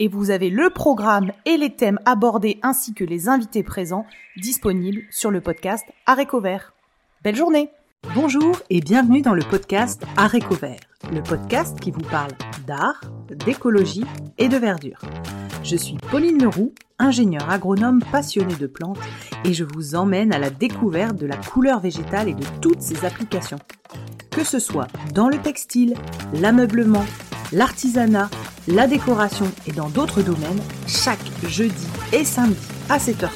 et vous avez le programme et les thèmes abordés ainsi que les invités présents disponibles sur le podcast Aréco Vert. Belle journée Bonjour et bienvenue dans le podcast Aréco Vert, le podcast qui vous parle d'art, d'écologie et de verdure. Je suis Pauline Leroux, ingénieure agronome passionnée de plantes et je vous emmène à la découverte de la couleur végétale et de toutes ses applications. Que ce soit dans le textile, l'ameublement, l'artisanat, la décoration et dans d'autres domaines, chaque jeudi et samedi à 7h30,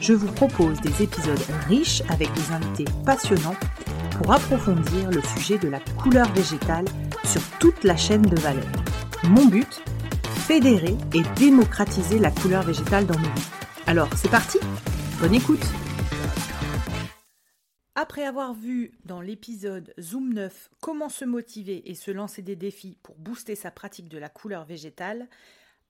je vous propose des épisodes riches avec des invités passionnants pour approfondir le sujet de la couleur végétale sur toute la chaîne de valeur. Mon but Fédérer et démocratiser la couleur végétale dans nos vies. Alors, c'est parti Bonne écoute après avoir vu dans l'épisode Zoom 9 comment se motiver et se lancer des défis pour booster sa pratique de la couleur végétale,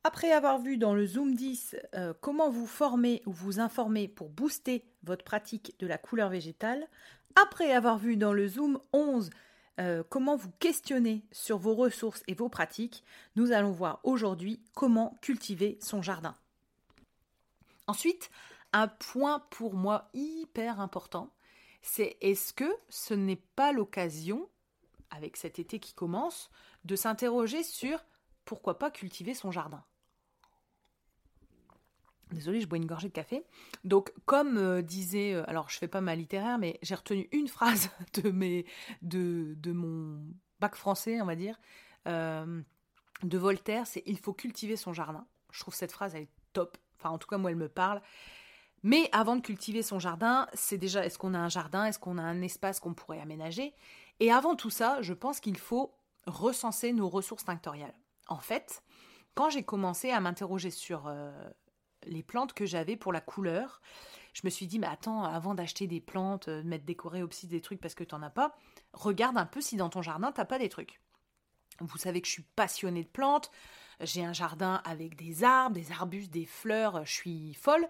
après avoir vu dans le Zoom 10 euh, comment vous former ou vous informer pour booster votre pratique de la couleur végétale, après avoir vu dans le Zoom 11 euh, comment vous questionner sur vos ressources et vos pratiques, nous allons voir aujourd'hui comment cultiver son jardin. Ensuite, un point pour moi hyper important, c'est est-ce que ce n'est pas l'occasion, avec cet été qui commence, de s'interroger sur pourquoi pas cultiver son jardin? Désolée, je bois une gorgée de café. Donc, comme euh, disait, euh, alors je fais pas ma littéraire, mais j'ai retenu une phrase de mon bac français, on va dire, euh, de Voltaire, c'est il faut cultiver son jardin. Je trouve cette phrase, elle est top. Enfin, en tout cas, moi, elle me parle. Mais avant de cultiver son jardin, c'est déjà est-ce qu'on a un jardin, est-ce qu'on a un espace qu'on pourrait aménager? Et avant tout ça, je pense qu'il faut recenser nos ressources tinctoriales. En fait, quand j'ai commencé à m'interroger sur euh, les plantes que j'avais pour la couleur, je me suis dit, mais attends, avant d'acheter des plantes, de mettre décorer aussi des trucs parce que tu n'en as pas, regarde un peu si dans ton jardin, tu n'as pas des trucs. Vous savez que je suis passionnée de plantes, j'ai un jardin avec des arbres, des arbustes, des fleurs, je suis folle.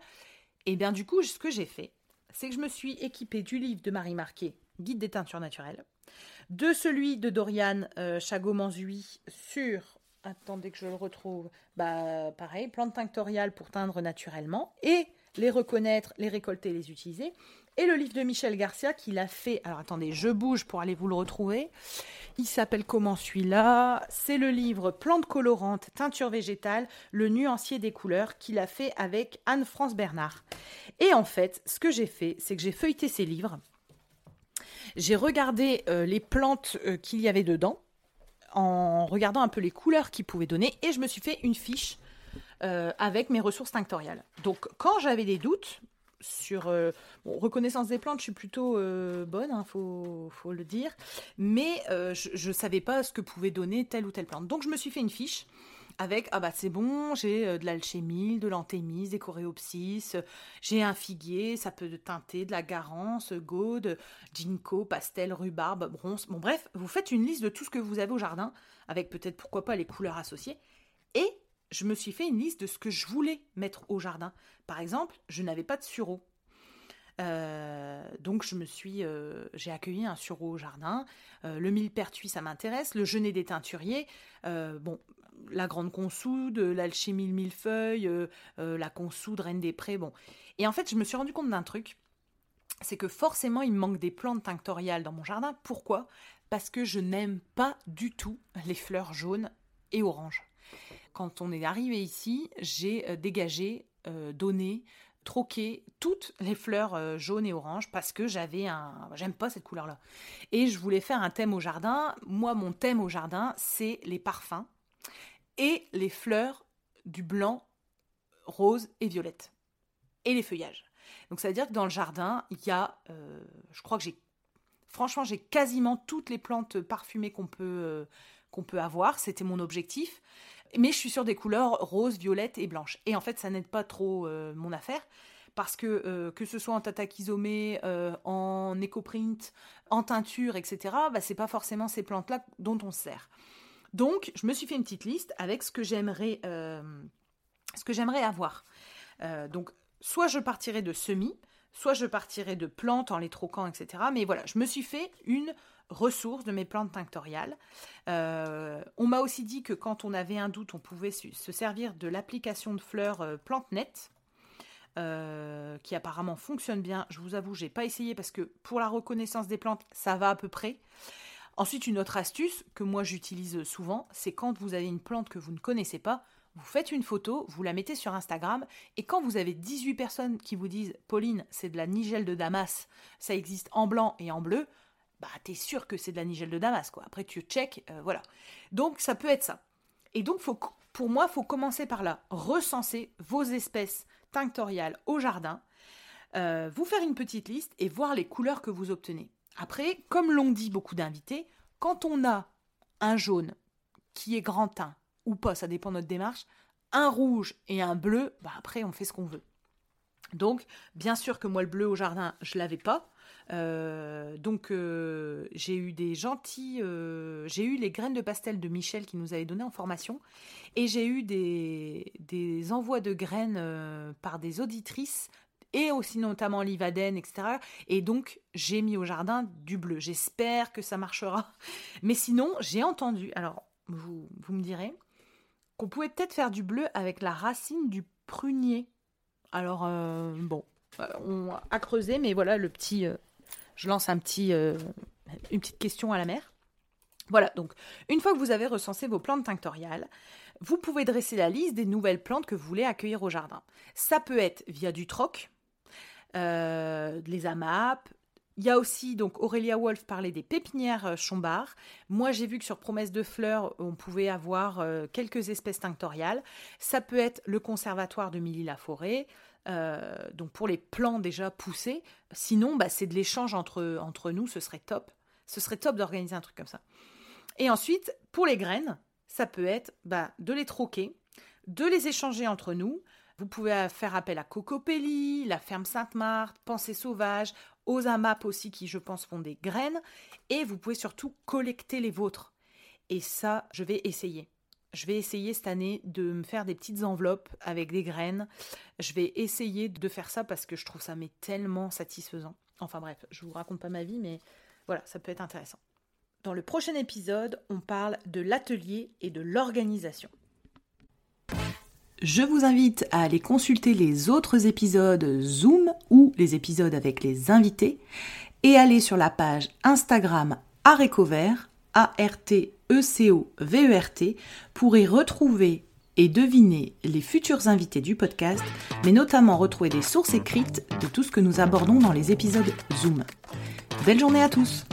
Et bien du coup, ce que j'ai fait, c'est que je me suis équipée du livre de Marie Marquet, Guide des teintures naturelles, de celui de Dorian euh, Chagot-Manzui sur, attendez que je le retrouve, bah pareil, plantes tinctoriales pour teindre naturellement, et les reconnaître, les récolter, les utiliser. Et le livre de Michel Garcia qu'il a fait, alors attendez, je bouge pour aller vous le retrouver. Il s'appelle comment celui-là C'est le livre Plantes colorantes, teinture végétale, le nuancier des couleurs qu'il a fait avec Anne-France Bernard. Et en fait, ce que j'ai fait, c'est que j'ai feuilleté ces livres. J'ai regardé euh, les plantes euh, qu'il y avait dedans, en regardant un peu les couleurs qu'ils pouvaient donner, et je me suis fait une fiche euh, avec mes ressources tinctoriales. Donc quand j'avais des doutes, sur euh, reconnaissance des plantes, je suis plutôt euh, bonne, il hein, faut, le dire, mais je ne savais pas ce que pouvait donner telle ou telle plante. Donc je me suis fait une fiche avec ah bah c'est bon, j'ai de l'alchémile, de l'anthémis, des coréopsis, j'ai un figuier, ça peut teinter de la garance, gaude, ginkgo, pastel, rhubarbe, bronze. Bon bref, vous faites une liste de tout ce que vous avez au jardin avec peut-être pourquoi pas les couleurs associées et je me suis fait une liste de ce que je voulais mettre au jardin. Par exemple, je n'avais pas de sureau. Euh, donc je me suis, euh, j'ai accueilli un sureau au jardin. Euh, le millepertuis, ça m'intéresse. Le genêt des teinturiers, bon, la grande consoude, l'alchimie millefeuille, la consoude reine des prés, bon. Et en fait, je me suis rendu compte d'un truc, c'est que forcément il me manque des plantes tinctoriales dans mon jardin. Pourquoi? Parce que je n'aime pas du tout les fleurs jaunes et oranges. Quand on est arrivé ici, j'ai euh, dégagé, euh, donné, troqué toutes les fleurs euh, jaunes et oranges parce que j'avais un j'aime pas cette couleur là et je voulais faire un thème au jardin. Moi mon thème au jardin c'est les parfums et les fleurs du blanc rose et violette et les feuillages. Donc ça veut dire que dans le jardin il y a je crois que j'ai franchement j'ai quasiment toutes les plantes parfumées qu'on peut qu'on peut avoir c'était mon objectif mais je suis sur des couleurs roses, violettes et blanches. Et en fait, ça n'aide pas trop euh, mon affaire parce que euh, que ce soit en tatakizomé, euh, en éco-print, en teinture, etc., bah, c'est pas forcément ces plantes-là dont on se sert. Donc, je me suis fait une petite liste avec ce que j'aimerais, ce que j'aimerais avoir. donc, soit je partirai de semis, soit je partirai de plantes en les troquant, etc. Mais voilà, je me suis fait une ressource de mes plantes tinctoriales. Euh, on m'a aussi dit que quand on avait un doute, on pouvait se servir de l'application de fleurs euh, PlanteNet. Euh, qui apparemment fonctionne bien. Je vous avoue, j'ai pas essayé parce que pour la reconnaissance des plantes, ça va à peu près. Ensuite, une autre astuce que moi j'utilise souvent, c'est quand vous avez une plante que vous ne connaissez pas, vous faites une photo, vous la mettez sur Instagram, et quand vous avez 18 personnes qui vous disent Pauline, c'est de la nigelle de Damas, ça existe en blanc et en bleu, bah t'es sûr que c'est de la nigelle de Damas. Après tu check, euh, voilà. Donc ça peut être ça. Et donc faut, pour moi, faut commencer par là, recenser vos espèces tinctoriales au jardin, euh, vous faire une petite liste et voir les couleurs que vous obtenez. Après, comme l'ont dit beaucoup d'invités, quand on a un jaune qui est grand teint ou pas, ça dépend de notre démarche, un rouge et un bleu, bah après on fait ce qu'on veut. Donc, bien sûr que moi le bleu au jardin, je l'avais pas. Euh, donc euh, j'ai eu des gentils, euh, j'ai eu les graines de pastel de Michel qui nous avait donné en formation, et j'ai eu des, des envois de graines par des auditrices et aussi notamment l'Ivaden, etc. Et donc, j'ai mis au jardin du bleu. J'espère que ça marchera. Mais sinon, j'ai entendu, alors vous, vous me direz, qu'on pouvait peut-être faire du bleu avec la racine du prunier. Alors, bon, on a creusé, mais voilà le petit, je lance un petit, euh, une petite question à la mer. Voilà, donc une fois que vous avez recensé vos plantes tinctoriales, vous pouvez dresser la liste des nouvelles plantes que vous voulez accueillir au jardin. Ça peut être via du troc, euh, les AMAP. Il y a aussi, donc Aurélia Wolf parlait des pépinières euh, Chombard. Moi, j'ai vu que sur Promesse de fleurs, on pouvait avoir quelques espèces tinctoriales. Ça peut être le conservatoire de Milly-la-Forêt, euh, donc pour les plants déjà poussés. Sinon, bah, c'est de l'échange entre, entre nous, ce serait top. Ce serait top d'organiser un truc comme ça. Et ensuite, pour les graines, ça peut être bah, de les troquer, de les échanger entre nous. Vous pouvez faire appel à Cocopelli, la ferme Sainte-Marthe, Pensée Sauvage, aux AMAP aussi qui, je pense, font des graines. Et vous pouvez surtout collecter les vôtres. Et ça, je vais essayer. Je vais essayer cette année de me faire des petites enveloppes avec des graines. Je vais essayer de faire ça parce que je trouve ça mais tellement satisfaisant. Enfin bref, je vous raconte pas ma vie, mais voilà, ça peut être intéressant. Dans le prochain épisode, on parle de l'atelier et de l'organisation. Je vous invite à aller consulter les autres épisodes Zoom ou les épisodes avec les invités et aller sur la page Instagram Arécovert, A-R-T E-C-O-V-E-R-T, pour y retrouver et deviner les futurs invités du podcast, mais notamment retrouver des sources écrites de tout ce que nous abordons dans les épisodes Zoom. Belle journée à tous